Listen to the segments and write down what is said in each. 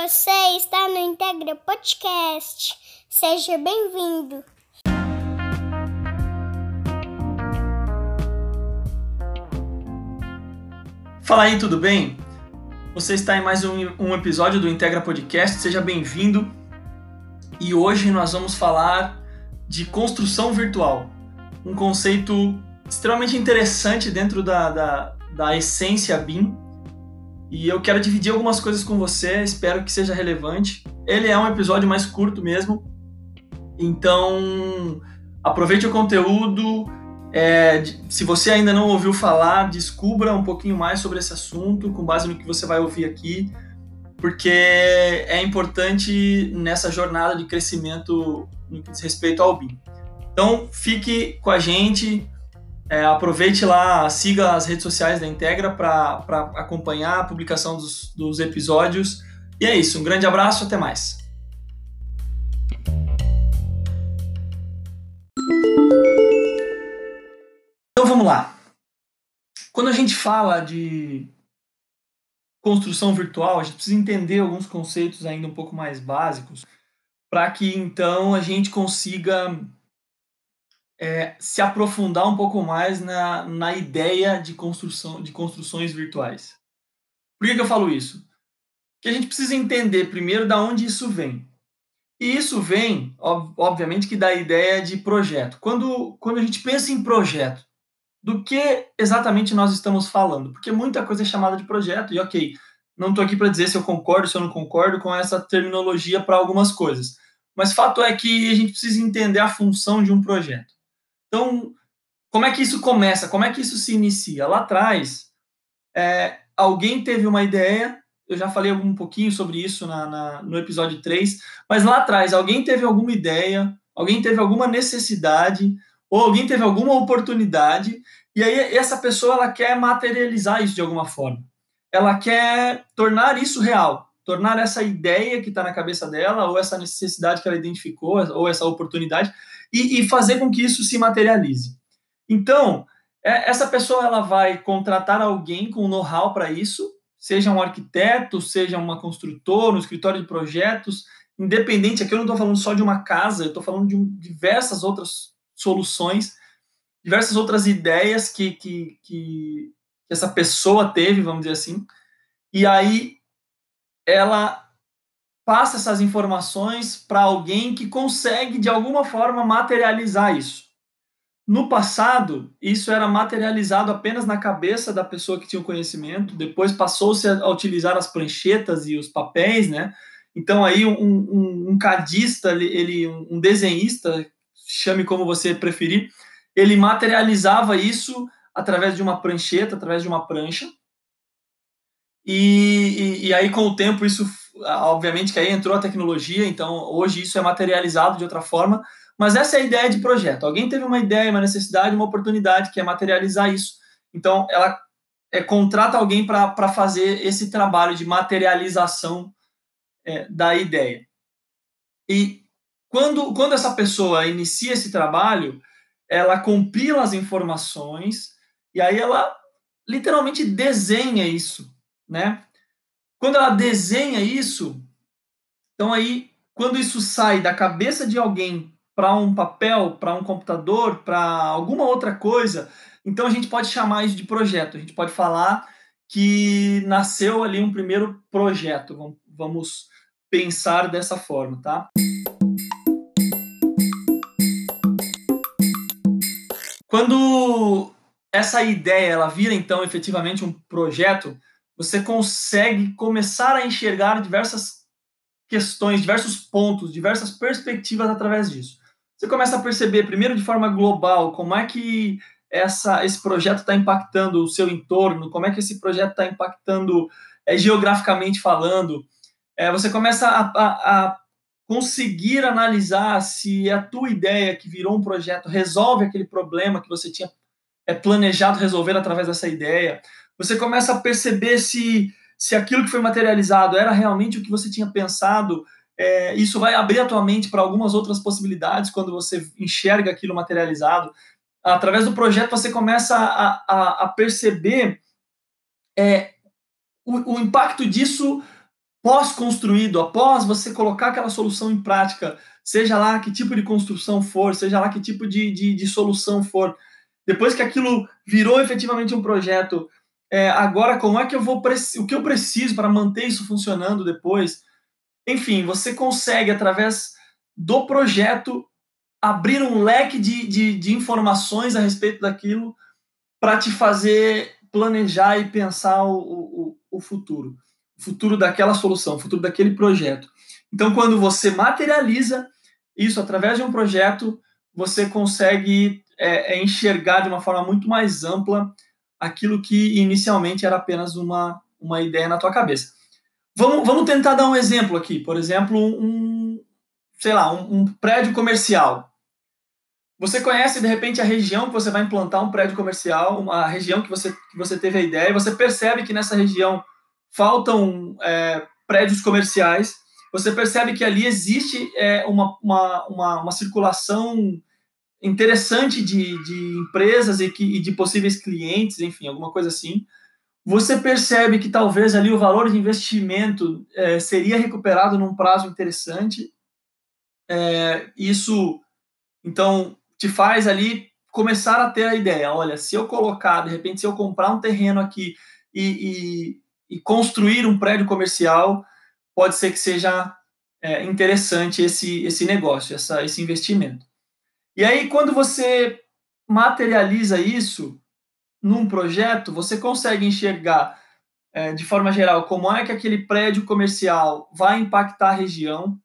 Você está no Integra Podcast. Seja bem-vindo. Fala aí, tudo bem? Você está em mais um, um episódio do Integra Podcast, seja bem-vindo. E hoje nós vamos falar de construção virtual, um conceito extremamente interessante dentro da, da, da essência BIM. E eu quero dividir algumas coisas com você, espero que seja relevante. Ele é um episódio mais curto mesmo, então aproveite o conteúdo, é, se você ainda não ouviu falar, descubra um pouquinho mais sobre esse assunto com base no que você vai ouvir aqui, porque é importante nessa jornada de crescimento no que diz respeito ao BIM. Então, fique com a gente, é, aproveite lá, siga as redes sociais da Integra para acompanhar a publicação dos, dos episódios. E é isso, um grande abraço, até mais. Então vamos lá. Quando a gente fala de construção virtual, a gente precisa entender alguns conceitos ainda um pouco mais básicos para que então a gente consiga é, se aprofundar um pouco mais na, na ideia de construção de construções virtuais. Por que, que eu falo isso? Porque a gente precisa entender primeiro da onde isso vem. E isso vem, obviamente, que da ideia de projeto. Quando, quando a gente pensa em projeto, do que exatamente nós estamos falando, porque muita coisa é chamada de projeto, e ok, não estou aqui para dizer se eu concordo, se eu não concordo com essa terminologia para algumas coisas, mas fato é que a gente precisa entender a função de um projeto. Então, como é que isso começa? Como é que isso se inicia? Lá atrás, é, alguém teve uma ideia, eu já falei um pouquinho sobre isso na, na, no episódio 3, mas lá atrás, alguém teve alguma ideia, alguém teve alguma necessidade, ou alguém teve alguma oportunidade e aí essa pessoa ela quer materializar isso de alguma forma. Ela quer tornar isso real, tornar essa ideia que está na cabeça dela ou essa necessidade que ela identificou ou essa oportunidade e, e fazer com que isso se materialize. Então é, essa pessoa ela vai contratar alguém com know-how para isso, seja um arquiteto, seja uma construtora, um escritório de projetos, independente. Aqui eu não estou falando só de uma casa, eu estou falando de diversas outras soluções, diversas outras ideias que, que, que essa pessoa teve, vamos dizer assim, e aí ela passa essas informações para alguém que consegue, de alguma forma, materializar isso. No passado, isso era materializado apenas na cabeça da pessoa que tinha o conhecimento, depois passou-se a utilizar as pranchetas e os papéis, né? Então, aí, um, um, um cadista, ele, um desenhista, chame como você preferir, ele materializava isso através de uma prancheta, através de uma prancha. E, e, e, aí, com o tempo, isso, obviamente, que aí entrou a tecnologia, então hoje isso é materializado de outra forma, mas essa é a ideia de projeto. Alguém teve uma ideia, uma necessidade, uma oportunidade, que é materializar isso. Então, ela é, contrata alguém para fazer esse trabalho de materialização é, da ideia. E quando, quando essa pessoa inicia esse trabalho, ela compila as informações e aí ela literalmente desenha isso, né? Quando ela desenha isso, então aí quando isso sai da cabeça de alguém para um papel, para um computador, para alguma outra coisa, então a gente pode chamar isso de projeto. A gente pode falar que nasceu ali um primeiro projeto. Vamos pensar dessa forma, tá? Quando essa ideia ela vira então efetivamente um projeto, você consegue começar a enxergar diversas questões, diversos pontos, diversas perspectivas através disso. Você começa a perceber, primeiro de forma global, como é que essa, esse projeto está impactando o seu entorno, como é que esse projeto está impactando é, geograficamente falando. É, você começa a, a, a conseguir analisar se a tua ideia que virou um projeto resolve aquele problema que você tinha é, planejado resolver através dessa ideia. Você começa a perceber se, se aquilo que foi materializado era realmente o que você tinha pensado. É, isso vai abrir a tua mente para algumas outras possibilidades quando você enxerga aquilo materializado. Através do projeto, você começa a, a, a perceber é, o, o impacto disso pós-construído, após você colocar aquela solução em prática, seja lá que tipo de construção for, seja lá que tipo de, de, de solução for, depois que aquilo virou efetivamente um projeto, é, agora como é que eu vou o que eu preciso para manter isso funcionando depois? Enfim, você consegue através do projeto abrir um leque de, de, de informações a respeito daquilo para te fazer planejar e pensar o, o, o futuro, o futuro daquela solução, o futuro daquele projeto. Então, quando você materializa isso através de um projeto, você consegue é, é enxergar de uma forma muito mais ampla aquilo que inicialmente era apenas uma, uma ideia na tua cabeça. Vamos, vamos tentar dar um exemplo aqui. Por exemplo, um, sei lá, um, um prédio comercial. Você conhece, de repente, a região que você vai implantar um prédio comercial, uma região que você, que você teve a ideia, e você percebe que nessa região faltam é, prédios comerciais, você percebe que ali existe é, uma, uma, uma, uma, circulação interessante de, de empresas e, que, e de possíveis clientes, enfim, alguma coisa assim você percebe que talvez ali o valor de investimento é, seria recuperado num prazo interessante. É, isso, então, te faz ali começar a ter a ideia: olha, se eu colocar, de repente, se eu comprar um terreno aqui e, e, e construir um prédio comercial, pode ser que seja é, interessante esse, esse negócio, essa, esse investimento. E aí, quando você materializa isso, num projeto, você consegue enxergar é, de forma geral como é que aquele prédio comercial vai impactar a região.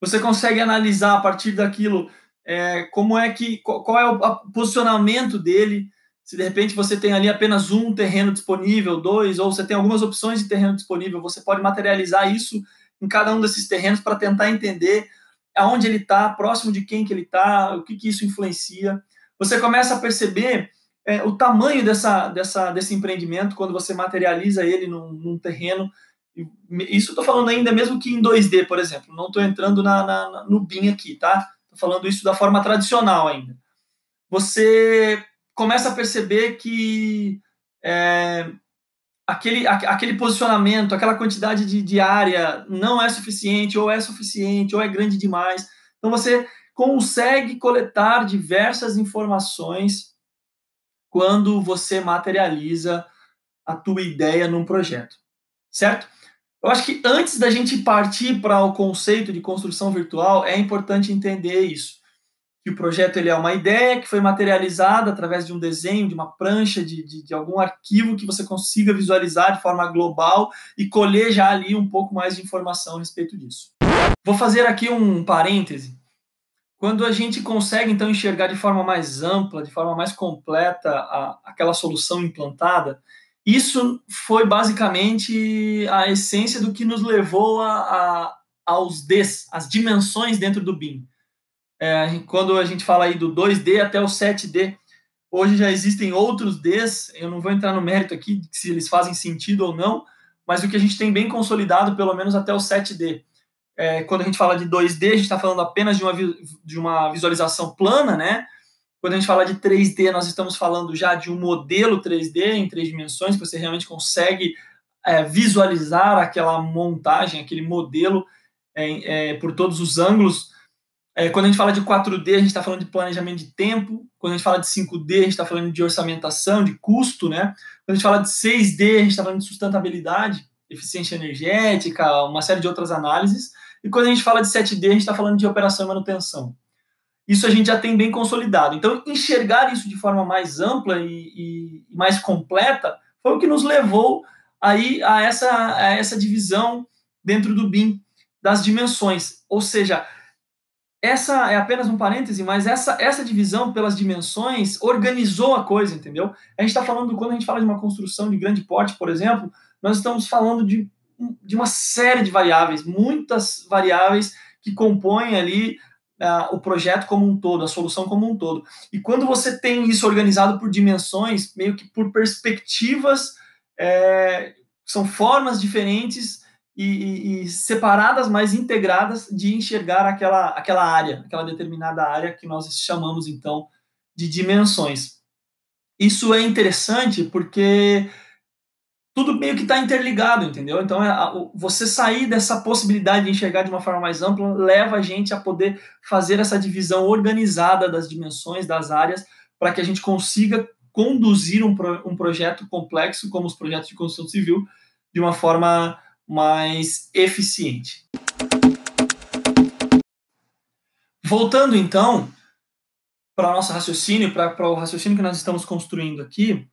Você consegue analisar a partir daquilo é, como é que qual é o posicionamento dele. Se de repente você tem ali apenas um terreno disponível, dois, ou você tem algumas opções de terreno disponível, você pode materializar isso em cada um desses terrenos para tentar entender aonde ele está, próximo de quem que ele está, o que, que isso influencia. Você começa a perceber é, o tamanho dessa, dessa, desse empreendimento quando você materializa ele num, num terreno. Isso estou falando ainda mesmo que em 2D, por exemplo. Não estou entrando na, na, no BIM aqui, tá? Estou falando isso da forma tradicional ainda. Você começa a perceber que é, aquele, aquele posicionamento, aquela quantidade de, de área não é suficiente, ou é suficiente, ou é grande demais. Então você consegue coletar diversas informações quando você materializa a tua ideia num projeto, certo? Eu acho que antes da gente partir para o conceito de construção virtual, é importante entender isso. Que o projeto ele é uma ideia que foi materializada através de um desenho, de uma prancha, de, de, de algum arquivo que você consiga visualizar de forma global e colher já ali um pouco mais de informação a respeito disso. Vou fazer aqui um parêntese quando a gente consegue, então, enxergar de forma mais ampla, de forma mais completa a, aquela solução implantada, isso foi basicamente a essência do que nos levou a, a aos Ds, as dimensões dentro do BIM. É, quando a gente fala aí do 2D até o 7D, hoje já existem outros Ds, eu não vou entrar no mérito aqui se eles fazem sentido ou não, mas o que a gente tem bem consolidado, pelo menos até o 7D é, quando a gente fala de 2D, a gente está falando apenas de uma, de uma visualização plana, né? Quando a gente fala de 3D, nós estamos falando já de um modelo 3D em três dimensões, que você realmente consegue é, visualizar aquela montagem, aquele modelo é, é por todos os ângulos. É, quando a gente fala de 4D, a gente está falando de planejamento de tempo. Quando a gente fala de 5D, a gente está falando de orçamentação, de custo, né? Quando a gente fala de 6D, a gente está falando de sustentabilidade, eficiência energética, uma série de outras análises. E quando a gente fala de 7D, a gente está falando de operação e manutenção. Isso a gente já tem bem consolidado. Então, enxergar isso de forma mais ampla e, e mais completa foi o que nos levou aí a essa, a essa divisão dentro do BIM das dimensões. Ou seja, essa é apenas um parêntese, mas essa, essa divisão pelas dimensões organizou a coisa, entendeu? A gente está falando, quando a gente fala de uma construção de grande porte, por exemplo, nós estamos falando de de uma série de variáveis, muitas variáveis que compõem ali uh, o projeto como um todo, a solução como um todo. E quando você tem isso organizado por dimensões, meio que por perspectivas, é, são formas diferentes e, e, separadas, mas integradas de enxergar aquela, aquela área, aquela determinada área que nós chamamos então de dimensões. Isso é interessante porque tudo meio que está interligado, entendeu? Então, é, você sair dessa possibilidade de enxergar de uma forma mais ampla leva a gente a poder fazer essa divisão organizada das dimensões, das áreas, para que a gente consiga conduzir um, pro, um projeto complexo, como os projetos de construção civil, de uma forma mais eficiente. Voltando então para o nosso raciocínio, para o raciocínio que nós estamos construindo aqui,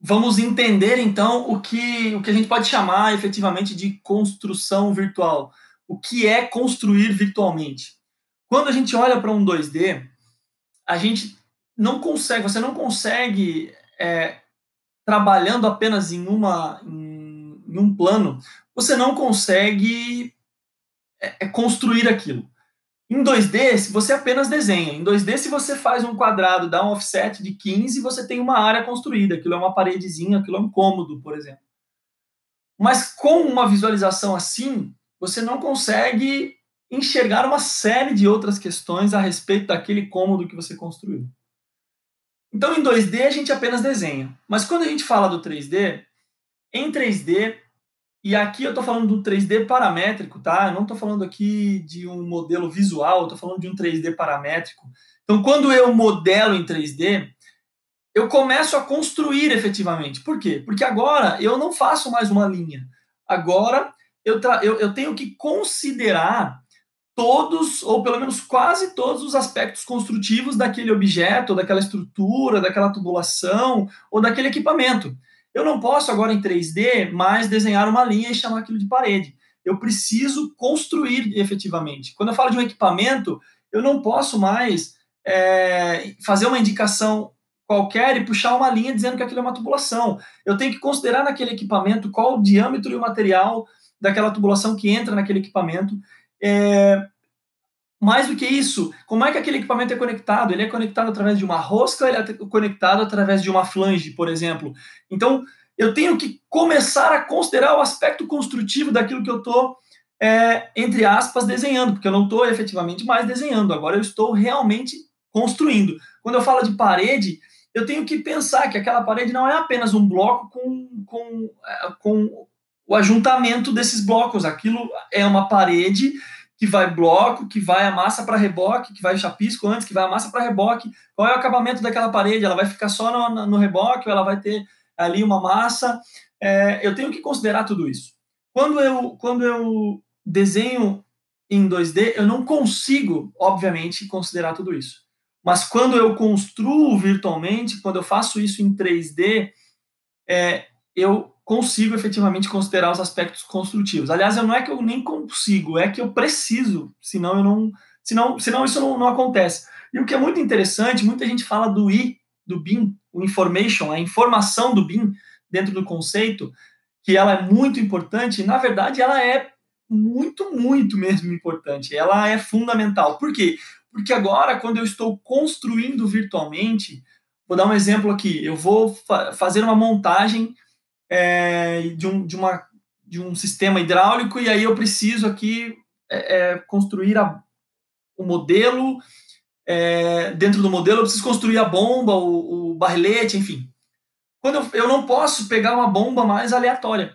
vamos entender então o que, o que a gente pode chamar efetivamente de construção virtual. O que é construir virtualmente? Quando a gente olha para um 2D, a gente não consegue, você não consegue, é, trabalhando apenas em, uma, em, em, um plano, você não consegue é, é construir aquilo. Em 2D, se você apenas desenha. Em 2D, se você faz um quadrado, dá um offset de 15, você tem uma área construída. Aquilo é uma paredezinha, aquilo é um cômodo, por exemplo. Mas com uma visualização assim, você não consegue enxergar uma série de outras questões a respeito daquele cômodo que você construiu. Então, em 2D, a gente apenas desenha. Mas quando a gente fala do 3D, em 3D, e aqui eu estou falando do 3D paramétrico, tá? Eu não estou falando aqui de um modelo visual, eu estou falando de um 3D paramétrico. Então, quando eu modelo em 3D, eu começo a construir efetivamente. Por quê? Porque agora eu não faço mais uma linha. Agora eu, eu, eu tenho que considerar todos, ou pelo menos quase todos, os aspectos construtivos daquele objeto, daquela estrutura, daquela tubulação, ou daquele equipamento. Eu não posso agora em 3D mais desenhar uma linha e chamar aquilo de parede. Eu preciso construir efetivamente. Quando eu falo de um equipamento, eu não posso mais é, fazer uma indicação qualquer e puxar uma linha dizendo que aquilo é uma tubulação. Eu tenho que considerar naquele equipamento qual o diâmetro e o material daquela tubulação que entra naquele equipamento. É, mais do que isso, como é que aquele equipamento é conectado? Ele é conectado através de uma rosca, ele é conectado através de uma flange, por exemplo. Então, eu tenho que começar a considerar o aspecto construtivo daquilo que eu estou, é, entre aspas, desenhando, porque eu não estou efetivamente mais desenhando, agora eu estou realmente construindo. Quando eu falo de parede, eu tenho que pensar que aquela parede não é apenas um bloco com, com, é, com o ajuntamento desses blocos, aquilo é uma parede que vai bloco, que vai a massa para reboque, que vai chapisco antes, que vai a massa para reboque. Qual é o acabamento daquela parede? Ela vai ficar só no, no reboque ou ela vai ter ali uma massa? É, eu tenho que considerar tudo isso. Quando eu, quando eu desenho em 2D, eu não consigo, obviamente, considerar tudo isso. Mas quando eu construo virtualmente, quando eu faço isso em 3D, é, eu consigo efetivamente considerar os aspectos construtivos. Aliás, não é que eu nem consigo, é que eu preciso, senão eu não, senão, senão isso não, não acontece. E o que é muito interessante, muita gente fala do I, do BIM, o information, a informação do BIM dentro do conceito, que ela é muito importante, e na verdade ela é muito, muito mesmo importante. Ela é fundamental. Por quê? Porque agora, quando eu estou construindo virtualmente, vou dar um exemplo aqui, eu vou fa fazer uma montagem é, de, um, de, uma, de um sistema hidráulico e aí eu preciso aqui é, é, construir a, o modelo. É, dentro do modelo, eu preciso construir a bomba, o, o enfim. Quando eu, eu não posso pegar uma bomba mais aleatória.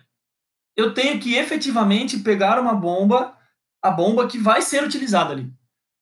Eu tenho que efetivamente pegar uma bomba, a bomba que vai ser utilizada ali.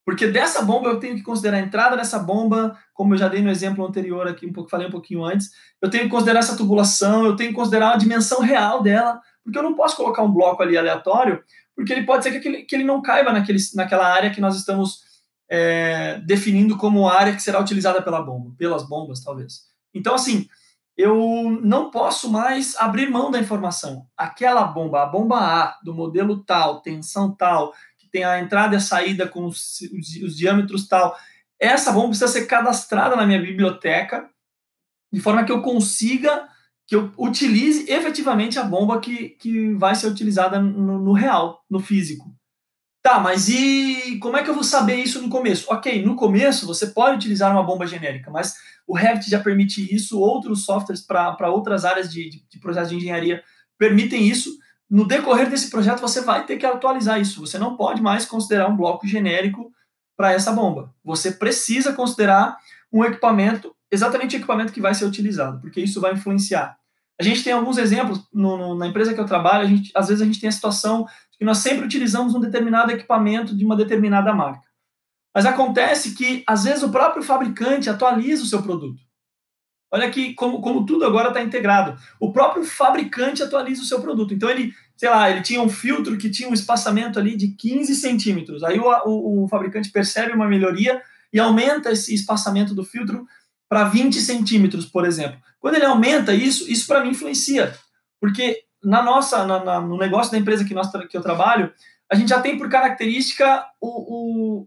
Porque dessa bomba eu tenho que considerar a entrada dessa bomba, como eu já dei no exemplo anterior aqui, um pouco falei um pouquinho antes. Eu tenho que considerar essa tubulação, eu tenho que considerar a dimensão real dela, porque eu não posso colocar um bloco ali aleatório, porque ele pode ser que, ele, que ele não caiba naquele, naquela área que nós estamos é, definindo como área que será utilizada pela bomba, pelas bombas, talvez. Então, assim, eu não posso mais abrir mão da informação. Aquela bomba, a bomba A, do modelo tal, tensão tal, tem a entrada e a saída com os, os, os diâmetros tal. Essa bomba precisa ser cadastrada na minha biblioteca, de forma que eu consiga, que eu utilize efetivamente a bomba que, que vai ser utilizada no, no real, no físico. Tá, mas e como é que eu vou saber isso no começo? Ok, no começo você pode utilizar uma bomba genérica, mas o Revit já permite isso, outros softwares para outras áreas de, de, de processo de engenharia permitem isso, no decorrer desse projeto você vai ter que atualizar isso. Você não pode mais considerar um bloco genérico para essa bomba. Você precisa considerar um equipamento, exatamente o equipamento que vai ser utilizado, porque isso vai influenciar. A gente tem alguns exemplos no, no, na empresa que eu trabalho, gente, às vezes a gente tem a situação que nós sempre utilizamos um determinado equipamento de uma determinada marca. Mas acontece que, às vezes, o próprio fabricante atualiza o seu produto. Olha aqui como, como tudo agora está integrado. O próprio fabricante atualiza o seu produto. Então, ele, sei lá, ele tinha um filtro que tinha um espaçamento ali de 15 centímetros. Aí o, o, o fabricante percebe uma melhoria e aumenta esse espaçamento do filtro para 20 centímetros, por exemplo. Quando ele aumenta isso, isso para mim influencia. Porque na nossa, na, na, no negócio da empresa que, nós, que eu trabalho, a gente já tem por característica o,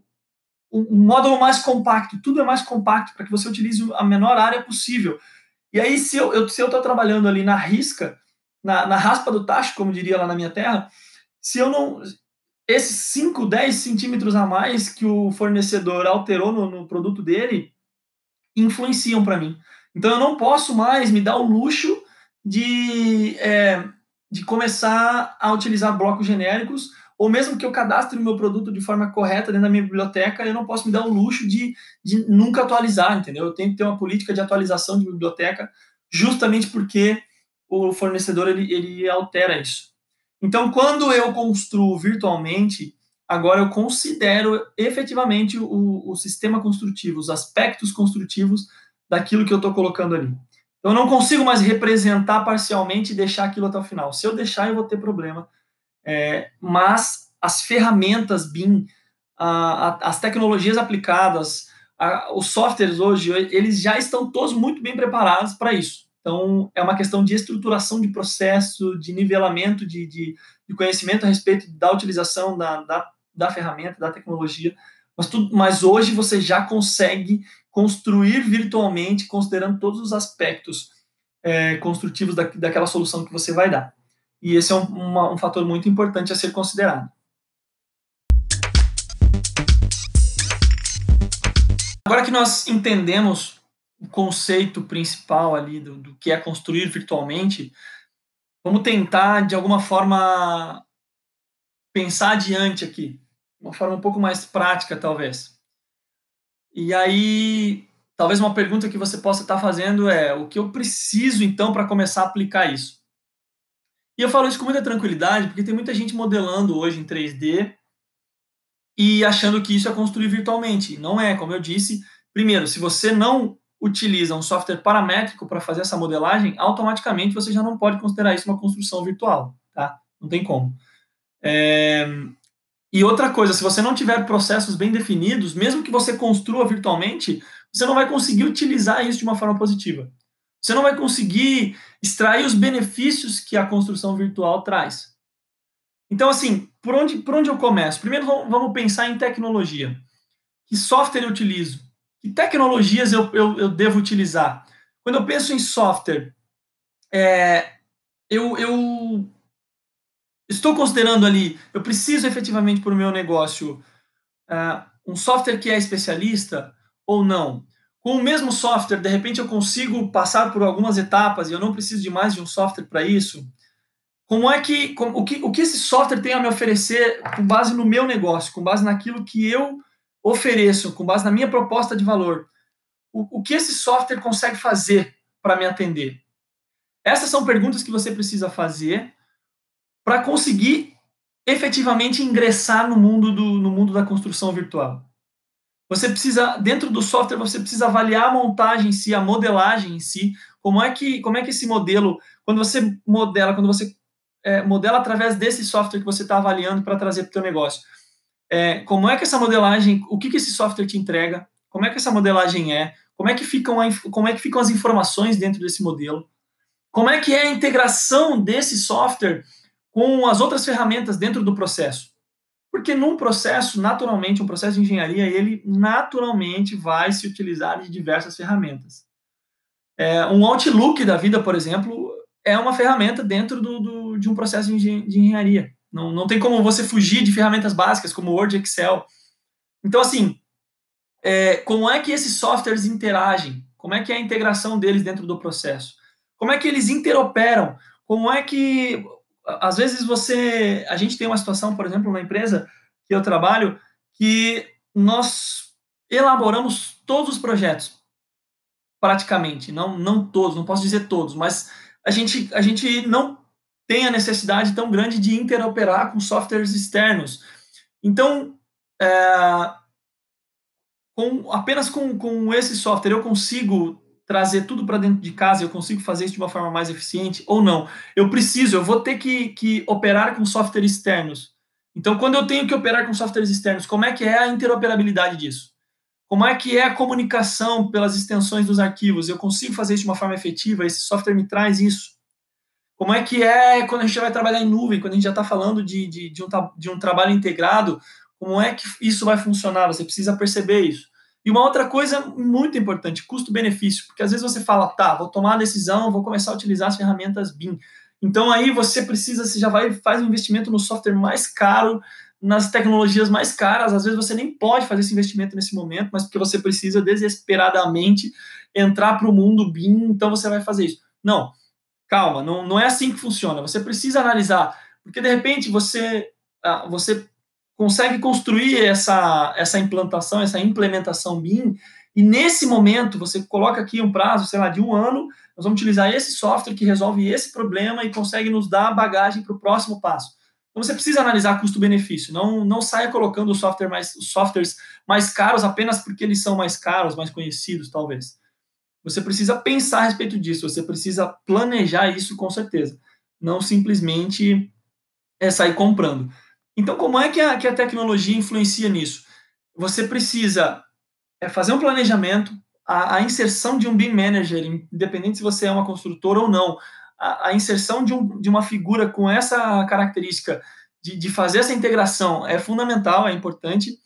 o módulo mais compacto. Tudo é mais compacto para que você utilize a menor área possível. E aí, se eu estou se eu trabalhando ali na risca, na, na raspa do tacho, como diria lá na minha terra, se eu não esses 5, 10 centímetros a mais que o fornecedor alterou no, no produto dele influenciam para mim. Então eu não posso mais me dar o luxo de, é, de começar a utilizar blocos genéricos, ou mesmo que eu cadastre o meu produto de forma correta dentro da minha biblioteca, eu não posso me dar o luxo de, de nunca atualizar, entendeu? Eu tenho que ter uma política de atualização de biblioteca justamente porque o fornecedor ele, ele altera isso. Então, quando eu construo virtualmente, agora eu considero efetivamente o, o sistema construtivo, os aspectos construtivos daquilo que eu estou colocando ali. Então, eu não consigo mais representar parcialmente e deixar aquilo até o final. Se eu deixar, eu vou ter problema. É, mas as ferramentas BIM, as tecnologias aplicadas, a, os softwares hoje, eles já estão todos muito bem preparados para isso. Então, é uma questão de estruturação de processo, de nivelamento de, de, de conhecimento a respeito da utilização da, da, da ferramenta, da tecnologia. Mas, tudo, mas hoje você já consegue construir virtualmente, considerando todos os aspectos é, construtivos da, daquela solução que você vai dar. E esse é um, um fator muito importante a ser considerado. Agora que nós entendemos o conceito principal ali do, do que é construir virtualmente, vamos tentar, de alguma forma, pensar adiante aqui, uma forma um pouco mais prática, talvez. E aí, talvez uma pergunta que você possa estar fazendo é: o que eu preciso então para começar a aplicar isso? E eu falo isso com muita tranquilidade, porque tem muita gente modelando hoje em 3D e achando que isso é construir virtualmente. Não é, como eu disse. Primeiro, se você não utiliza um software paramétrico para fazer essa modelagem, automaticamente você já não pode considerar isso uma construção virtual, tá? Não tem como. É... E outra coisa, se você não tiver processos bem definidos, mesmo que você construa virtualmente, você não vai conseguir utilizar isso de uma forma positiva. Você não vai conseguir extrair os benefícios que a construção virtual traz. Então, assim, por onde, por onde eu começo? Primeiro, vamos pensar em tecnologia. Que software eu utilizo? Que tecnologias eu, eu, eu devo utilizar? Quando eu penso em software, é, eu, eu estou considerando ali, eu preciso efetivamente para o meu negócio uh, um software que é especialista ou não? Com o mesmo software, de repente eu consigo passar por algumas etapas e eu não preciso de mais de um software para isso? Como é que, como, o que o que esse software tem a me oferecer com base no meu negócio, com base naquilo que eu ofereço com base na minha proposta de valor, o, o que esse software consegue fazer para me atender? Essas são perguntas que você precisa fazer para conseguir efetivamente ingressar no mundo, do, no mundo da construção virtual. Você precisa, dentro do software, você precisa avaliar a montagem em si, a modelagem em si, como é que, como é que esse modelo, quando você modela, quando você é, modela através desse software que você está avaliando para trazer para o seu negócio, é, como é que essa modelagem, o que, que esse software te entrega, como é que essa modelagem é, como é que ficam, a, como é que ficam as informações dentro desse modelo, como é que é a integração desse software com as outras ferramentas dentro do processo. Porque num processo, naturalmente, um processo de engenharia, ele naturalmente vai se utilizar de diversas ferramentas. É, um Outlook da vida, por exemplo, é uma ferramenta dentro do, do de um processo de engenharia. Não, não tem como você fugir de ferramentas básicas como Word Excel. Então, assim, é, como é que esses softwares interagem? Como é que é a integração deles dentro do processo? Como é que eles interoperam? Como é que, às vezes, você... A gente tem uma situação, por exemplo, na empresa que eu trabalho, que nós elaboramos todos os projetos, praticamente. Não, não todos, não posso dizer todos, mas a gente, a gente não tem a necessidade tão grande de interoperar com softwares externos. Então, é, com, apenas com, com esse software eu consigo trazer tudo para dentro de casa, eu consigo fazer isso de uma forma mais eficiente ou não? Eu preciso, eu vou ter que, que operar com softwares externos. Então, quando eu tenho que operar com softwares externos, como é que é a interoperabilidade disso? Como é que é a comunicação pelas extensões dos arquivos? Eu consigo fazer isso de uma forma efetiva? Esse software me traz isso? Como é que é quando a gente vai trabalhar em nuvem, quando a gente já está falando de, de, de, um, de um trabalho integrado? Como é que isso vai funcionar? Você precisa perceber isso. E uma outra coisa muito importante, custo-benefício, porque às vezes você fala, tá, vou tomar a decisão, vou começar a utilizar as ferramentas BIM. Então aí você precisa, você já vai faz um investimento no software mais caro, nas tecnologias mais caras. Às vezes você nem pode fazer esse investimento nesse momento, mas porque você precisa desesperadamente entrar para o mundo BIM, então você vai fazer isso. Não, calma, não, não é assim que funciona. Você precisa analisar, porque de repente você ah, você consegue construir essa, essa implantação, essa implementação BIM, e nesse momento você coloca aqui um prazo, sei lá, de um ano, nós vamos utilizar esse software que resolve esse problema e consegue nos dar bagagem para o próximo passo. Então você precisa analisar custo-benefício, não, não saia colocando software mais, softwares mais caros apenas porque eles são mais caros, mais conhecidos, talvez. Você precisa pensar a respeito disso, você precisa planejar isso com certeza, não simplesmente é, sair comprando. Então, como é que a, que a tecnologia influencia nisso? Você precisa é, fazer um planejamento, a, a, inserção de um BIM Manager, independente se você é uma construtora ou não, a, a inserção de, um, de uma figura com essa característica de, de fazer essa integração é fundamental, é importante.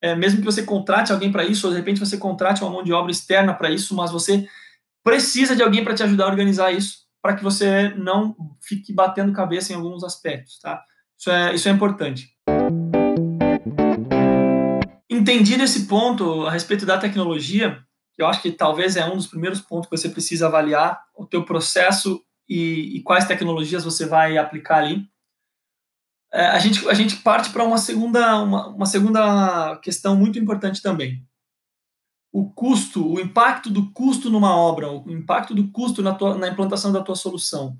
É, mesmo que você contrate alguém para isso, ou de repente você contrate uma mão de obra externa para isso, mas você precisa de alguém para te ajudar a organizar isso, para que você não fique batendo cabeça em alguns aspectos, tá? Isso é, isso é importante. Entendido esse ponto a respeito da tecnologia, eu acho que talvez é um dos primeiros pontos que você precisa avaliar o teu processo e, e quais tecnologias você vai aplicar ali. É, a, gente, a gente parte para uma segunda, uma, uma segunda questão muito importante também. O custo, o impacto do custo numa obra, o impacto do custo na, tua, na implantação da tua solução.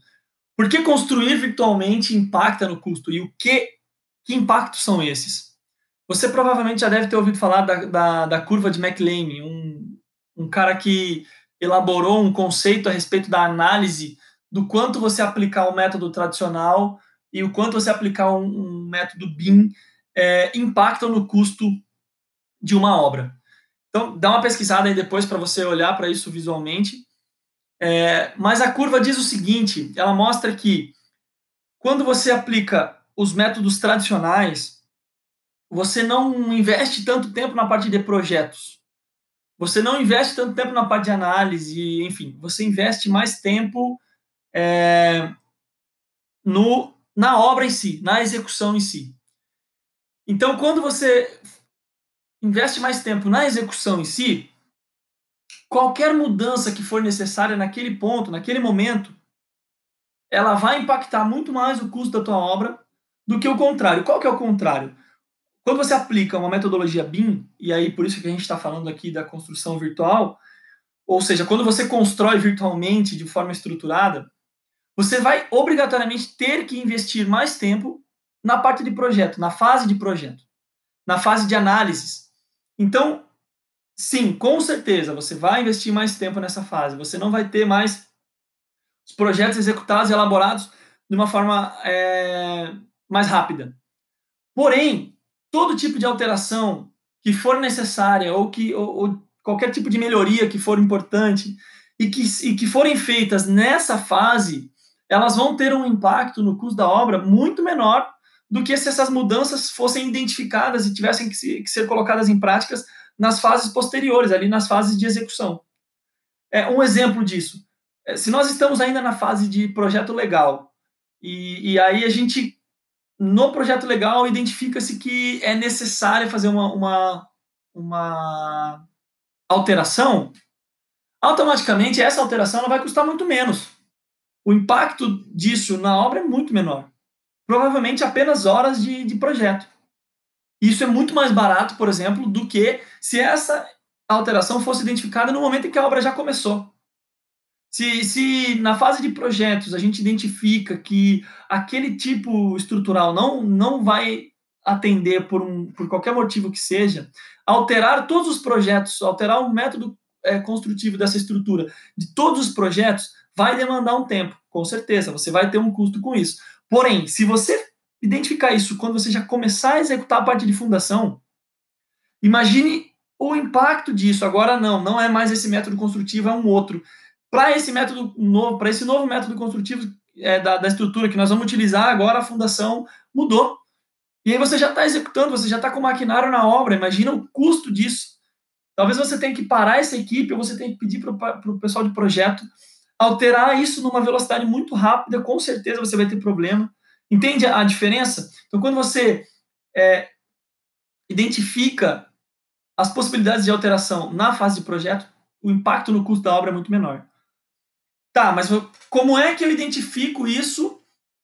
Por que construir virtualmente impacta no custo? E o que, que impactos são esses? Você provavelmente já deve ter ouvido falar da, da, da curva de McLean, um, um cara que elaborou um conceito a respeito da análise do quanto você aplicar o método tradicional e o quanto você aplicar um, um método BIM é, impactam no custo de uma obra. Então, dá uma pesquisada aí depois para você olhar para isso visualmente. É, mas a curva diz o seguinte: ela mostra que quando você aplica os métodos tradicionais, você não investe tanto tempo na parte de projetos. Você não investe tanto tempo na parte de análise, enfim, você investe mais tempo é, no, na obra em si, na execução em si. Então, quando você investe mais tempo na execução em si, qualquer mudança que for necessária naquele ponto, naquele momento, ela vai impactar muito mais o custo da tua obra do que o contrário. Qual que é o contrário? Quando você aplica uma metodologia BIM, e aí por isso que a gente está falando aqui da construção virtual, ou seja, quando você constrói virtualmente de forma estruturada, você vai obrigatoriamente ter que investir mais tempo na parte de projeto, na fase de projeto, na fase de análises. Então, sim, com certeza, você vai investir mais tempo nessa fase. Você não vai ter mais os projetos executados e elaborados de uma forma é, mais rápida. Porém, todo tipo de alteração que for necessária ou que ou, ou qualquer tipo de melhoria que for importante e que, e que forem feitas nessa fase, elas vão ter um impacto no custo da obra muito menor do que se essas mudanças fossem identificadas e tivessem que, se, que ser colocadas em práticas nas fases posteriores, ali nas fases de execução. É, um exemplo disso, é, se nós estamos ainda na fase de projeto legal, e, e aí a gente, no projeto legal, identifica-se que é necessário fazer uma, uma, uma alteração, automaticamente essa alteração ela vai custar muito menos. O impacto disso na obra é muito menor. Provavelmente apenas horas de, de projeto. Isso é muito mais barato, por exemplo, do que se essa alteração fosse identificada no momento em que a obra já começou. Se, se na fase de projetos a gente identifica que aquele tipo estrutural não, não vai atender por, um, por qualquer motivo que seja, alterar todos os projetos, alterar o método é, construtivo dessa estrutura de todos os projetos vai demandar um tempo, com certeza, você vai ter um custo com isso. Porém, se você identificar isso quando você já começar a executar a parte de fundação, imagine o impacto disso. Agora não, não é mais esse método construtivo, é um outro. Para esse método novo, para esse novo método construtivo é, da, da estrutura que nós vamos utilizar, agora a fundação mudou. E aí você já está executando, você já está com o maquinário na obra, imagina o custo disso. Talvez você tenha que parar essa equipe, ou você tenha que pedir para o pessoal de projeto alterar isso numa velocidade muito rápida, com certeza você vai ter problema. Entende a diferença? Então, quando você é, identifica as possibilidades de alteração na fase de projeto, o impacto no custo da obra é muito menor. Tá, mas como é que eu identifico isso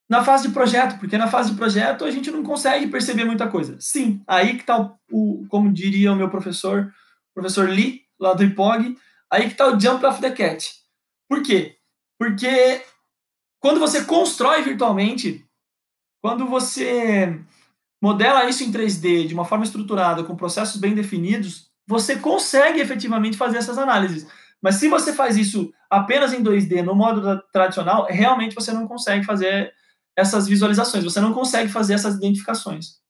na fase de projeto? Porque na fase de projeto a gente não consegue perceber muita coisa. Sim, aí que está o, o, como diria o meu professor, professor Lee, lá do IPOG, aí que está o jump of the cat. Por quê? Porque quando você constrói virtualmente, quando você modela isso em 3D de uma forma estruturada, com processos bem definidos, você consegue efetivamente fazer essas análises. Mas se você faz isso apenas em 2D, no modo tradicional, realmente você não consegue fazer essas visualizações, você não consegue fazer essas identificações.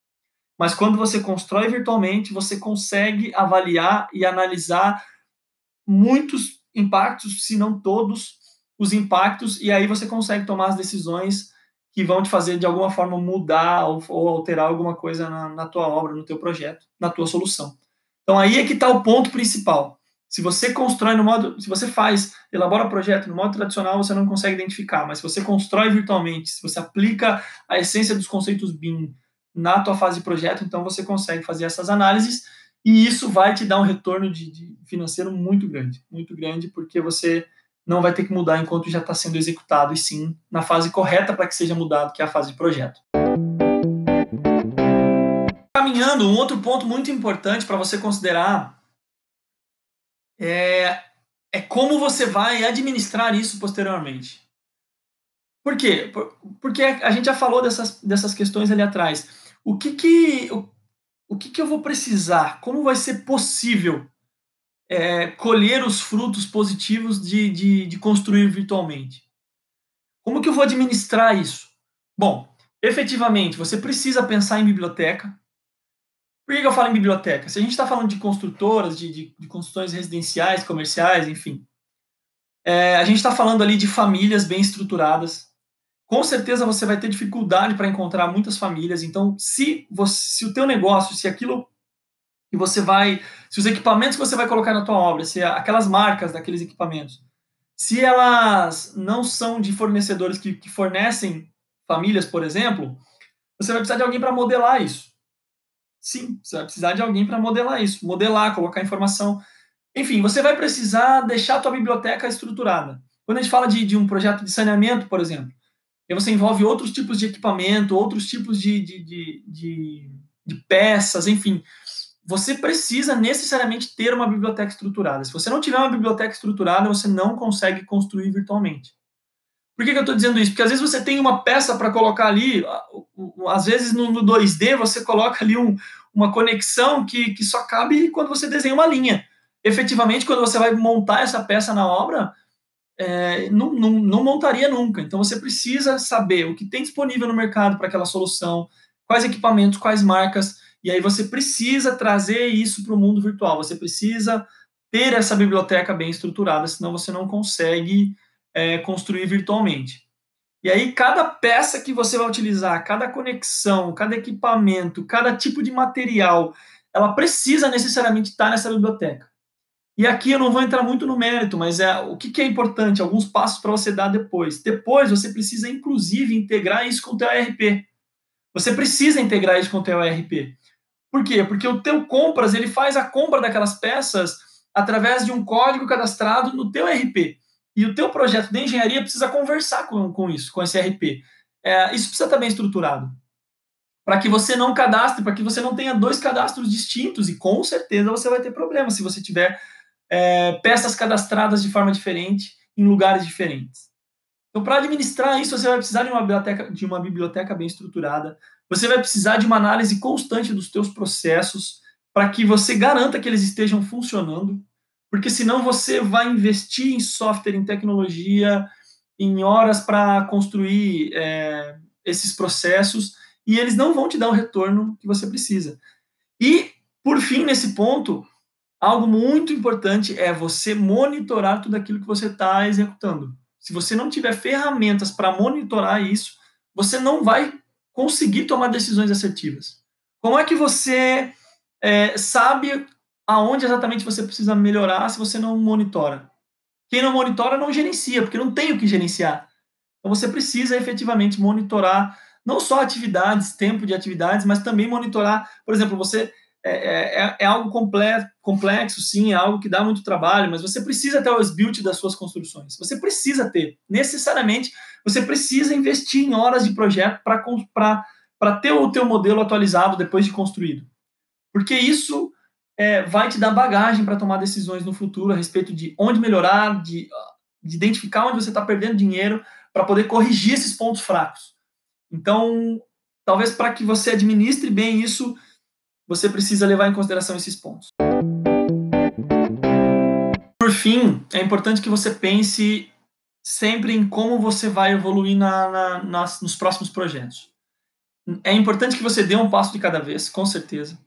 Mas quando você constrói virtualmente, você consegue avaliar e analisar muitos impactos, se não todos os impactos, e aí você consegue tomar as decisões que vão te fazer de alguma forma mudar ou, ou alterar alguma coisa na, na, tua obra, no teu projeto, na tua solução. Então aí é que está o ponto principal. Se você constrói no modo, se você faz, elabora projeto no modo tradicional, você não consegue identificar, mas se você constrói virtualmente, se você aplica a essência dos conceitos BIM na tua fase de projeto, então você consegue fazer essas análises e isso vai te dar um retorno de, de financeiro muito grande, muito grande, porque você não vai ter que mudar enquanto já está sendo executado, e sim na fase correta para que seja mudado, que é a fase de projeto. Caminhando, um outro ponto muito importante para você considerar é, é como você vai administrar isso posteriormente. Por quê? Porque a gente já falou dessas, dessas questões ali atrás. O que que, o, o que que eu vou precisar? Como vai ser possível é, colher os frutos positivos de, de, de construir virtualmente. Como que eu vou administrar isso? Bom, efetivamente, você precisa pensar em biblioteca. Por que eu falo em biblioteca? Se a gente está falando de construtoras, de, de, de, construções residenciais, comerciais, enfim, é, a gente está falando ali de famílias bem estruturadas. Com certeza você vai ter dificuldade para encontrar muitas famílias. Então, se, você, se o teu negócio, se aquilo que você vai, se os equipamentos que você vai colocar na tua obra, se aquelas marcas daqueles equipamentos, se elas não são de fornecedores que, que fornecem famílias, por exemplo, você vai precisar de alguém para modelar isso. Sim, você vai precisar de alguém para modelar isso, modelar, colocar informação. Enfim, você vai precisar deixar a tua biblioteca estruturada. Quando a gente fala de, de um projeto de saneamento, por exemplo, e você envolve outros tipos de equipamento, outros tipos de, de, de, de, de peças, enfim, você precisa necessariamente ter uma biblioteca estruturada. Se você não tiver uma biblioteca estruturada, você não consegue construir virtualmente. Por que, que eu estou dizendo isso? Porque às vezes você tem uma peça para colocar ali, às vezes no 2D você coloca ali um, uma conexão que, que só cabe quando você desenha uma linha. Efetivamente, quando você vai montar essa peça na obra, é, não, não, não montaria nunca. Então você precisa saber o que tem disponível no mercado para aquela solução, quais equipamentos, quais marcas, e aí você precisa trazer isso para o mundo virtual, você precisa ter essa biblioteca bem estruturada, senão você não consegue é, construir virtualmente. E aí, cada peça que você vai utilizar, cada conexão, cada equipamento, cada tipo de material, ela precisa necessariamente estar nessa biblioteca. E aqui eu não vou entrar muito no mérito, mas é o que, que é importante, alguns passos para você dar depois. Depois você precisa, inclusive, integrar isso com o teu ERP. Você precisa integrar isso com o teu ERP. Por quê? Porque o teu compras, ele faz a compra daquelas peças através de um código cadastrado no teu RP. E o teu projeto de engenharia precisa conversar com, com isso, com esse RP. É, isso precisa estar bem estruturado. Para que você não cadastre, para que você não tenha dois cadastros distintos, e com certeza você vai ter problema se você tiver é, peças cadastradas de forma diferente em lugares diferentes. Então, para administrar isso, você vai precisar de uma biblioteca, de uma biblioteca bem estruturada. Você vai precisar de uma análise constante dos teus processos para que você garanta que eles estejam funcionando, porque senão você vai investir em software, em tecnologia, em horas para construir é, esses processos e eles não vão te dar o retorno que você precisa. E, por fim, nesse ponto, algo muito importante é você monitorar tudo aquilo que você está executando. Se você não tiver ferramentas para monitorar isso, você não vai conseguir tomar decisões assertivas. Como é que você é, sabe aonde exatamente você precisa melhorar se você não monitora? Quem não monitora não gerencia, porque não tem o que gerenciar. Então você precisa efetivamente monitorar não só atividades, tempo de atividades, mas também monitorar, por exemplo, você é, é, é, é algo complexo, sim, é algo que dá muito trabalho, mas você precisa ter o SBILT das suas construções. Você precisa ter. Necessariamente, você precisa investir em horas de projeto para ter o teu modelo atualizado depois de construído. Porque isso é, vai te dar bagagem para tomar decisões no futuro a respeito de onde melhorar, de, de identificar onde você está perdendo dinheiro, para poder corrigir esses pontos fracos. Então, talvez para que você administre bem isso, você precisa levar em consideração esses pontos. Por fim, é importante que você pense sempre em como você vai evoluir na, na, nas, nos próximos projetos. É importante que você dê um passo de cada vez, com certeza.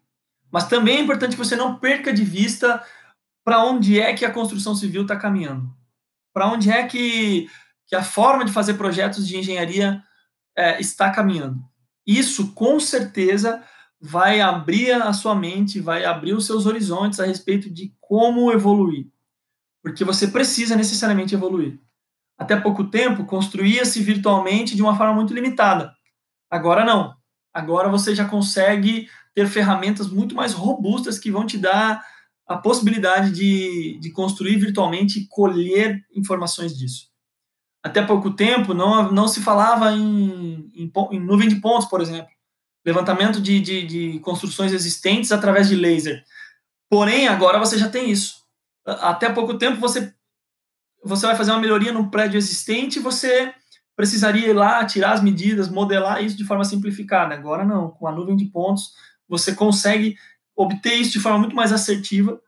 Mas também é importante que você não perca de vista para onde é que a construção civil está caminhando. Para onde é que, que a forma de fazer projetos de engenharia é, está caminhando. Isso, com certeza, vai abrir a sua mente, vai abrir os seus horizontes a respeito de como evoluir. Porque você precisa necessariamente evoluir. Até pouco tempo, construía-se virtualmente de uma forma muito limitada. Agora não. Agora você já consegue ter ferramentas muito mais robustas que vão te dar a possibilidade de, de construir virtualmente e colher informações disso. Até pouco tempo, não, não se falava em, em, em nuvem de pontos, por exemplo levantamento de, de, de construções existentes através de laser. Porém, agora você já tem isso. Até pouco tempo você você vai fazer uma melhoria num prédio existente, você precisaria ir lá, tirar as medidas, modelar isso de forma simplificada. Agora não, com a nuvem de pontos, você consegue obter isso de forma muito mais assertiva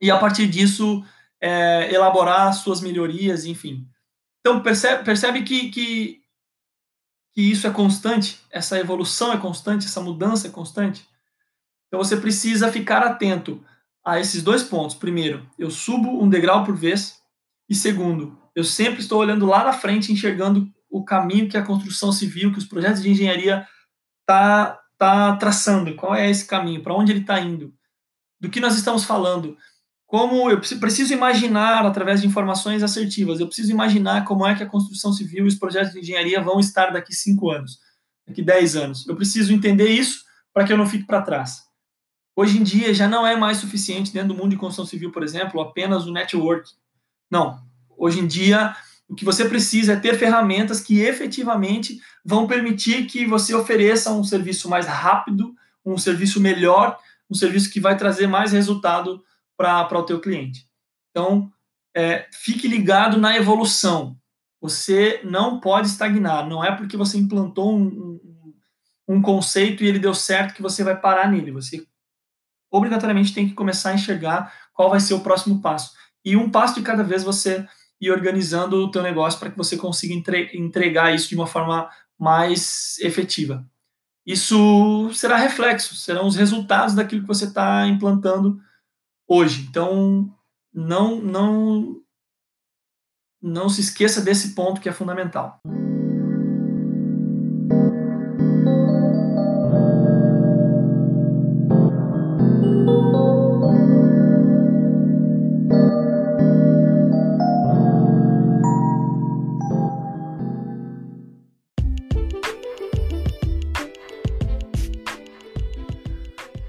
e a partir disso é, elaborar suas melhorias, enfim. Então percebe, percebe que, que que isso é constante, essa evolução é constante, essa mudança é constante. Então você precisa ficar atento a esses dois pontos. Primeiro, eu subo um degrau por vez. E segundo, eu sempre estou olhando lá na frente, enxergando o caminho que a construção civil, que os projetos de engenharia tá tá traçando. Qual é esse caminho? Para onde ele está indo? Do que nós estamos falando? Como eu preciso imaginar através de informações assertivas, eu preciso imaginar como é que a construção civil e os projetos de engenharia vão estar daqui cinco anos, daqui dez anos. Eu preciso entender isso para que eu não fique para trás. Hoje em dia já não é mais suficiente dentro do mundo de construção civil, por exemplo, apenas o network. Não. Hoje em dia o que você precisa é ter ferramentas que efetivamente vão permitir que você ofereça um serviço mais rápido, um serviço melhor, um serviço que vai trazer mais resultado para o teu cliente. Então, é, fique ligado na evolução. Você não pode estagnar. Não é porque você implantou um, um, um conceito e ele deu certo que você vai parar nele. Você obrigatoriamente tem que começar a enxergar qual vai ser o próximo passo. E um passo de cada vez você ir organizando o teu negócio para que você consiga entre, entregar isso de uma forma mais efetiva. Isso será reflexo, serão os resultados daquilo que você está implantando hoje. Então, não, não, não se esqueça desse ponto que é fundamental.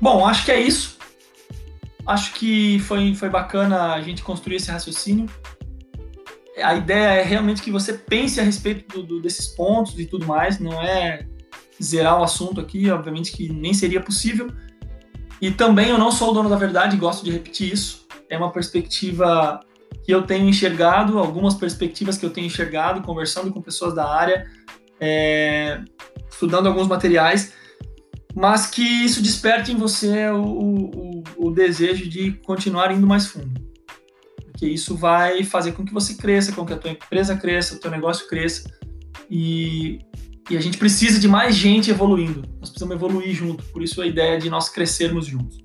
Bom, acho que é isso. Acho que foi, foi bacana a gente construir esse raciocínio. A ideia é realmente que você pense a respeito do, do, desses pontos e tudo mais, não é zerar o assunto aqui, obviamente que nem seria possível. E também eu não sou o dono da verdade, gosto de repetir isso. É uma perspectiva que eu tenho enxergado, algumas perspectivas que eu tenho enxergado, conversando com pessoas da área, é, estudando alguns materiais, mas que isso desperte em você o, o, o desejo de continuar indo mais fundo. Porque isso vai fazer com que você cresça, com que a tua empresa cresça, o teu negócio cresça. E, e a gente precisa de mais gente evoluindo. Nós precisamos evoluir junto. Por isso a ideia de nós crescermos juntos.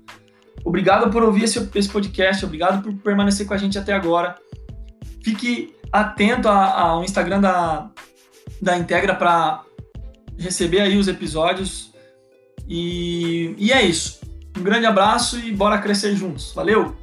Obrigado por ouvir esse, esse podcast, obrigado por permanecer com a gente até agora. Fique atento ao Instagram da, da Integra para receber aí os episódios. E, e é isso. Um grande abraço e bora crescer juntos. Valeu!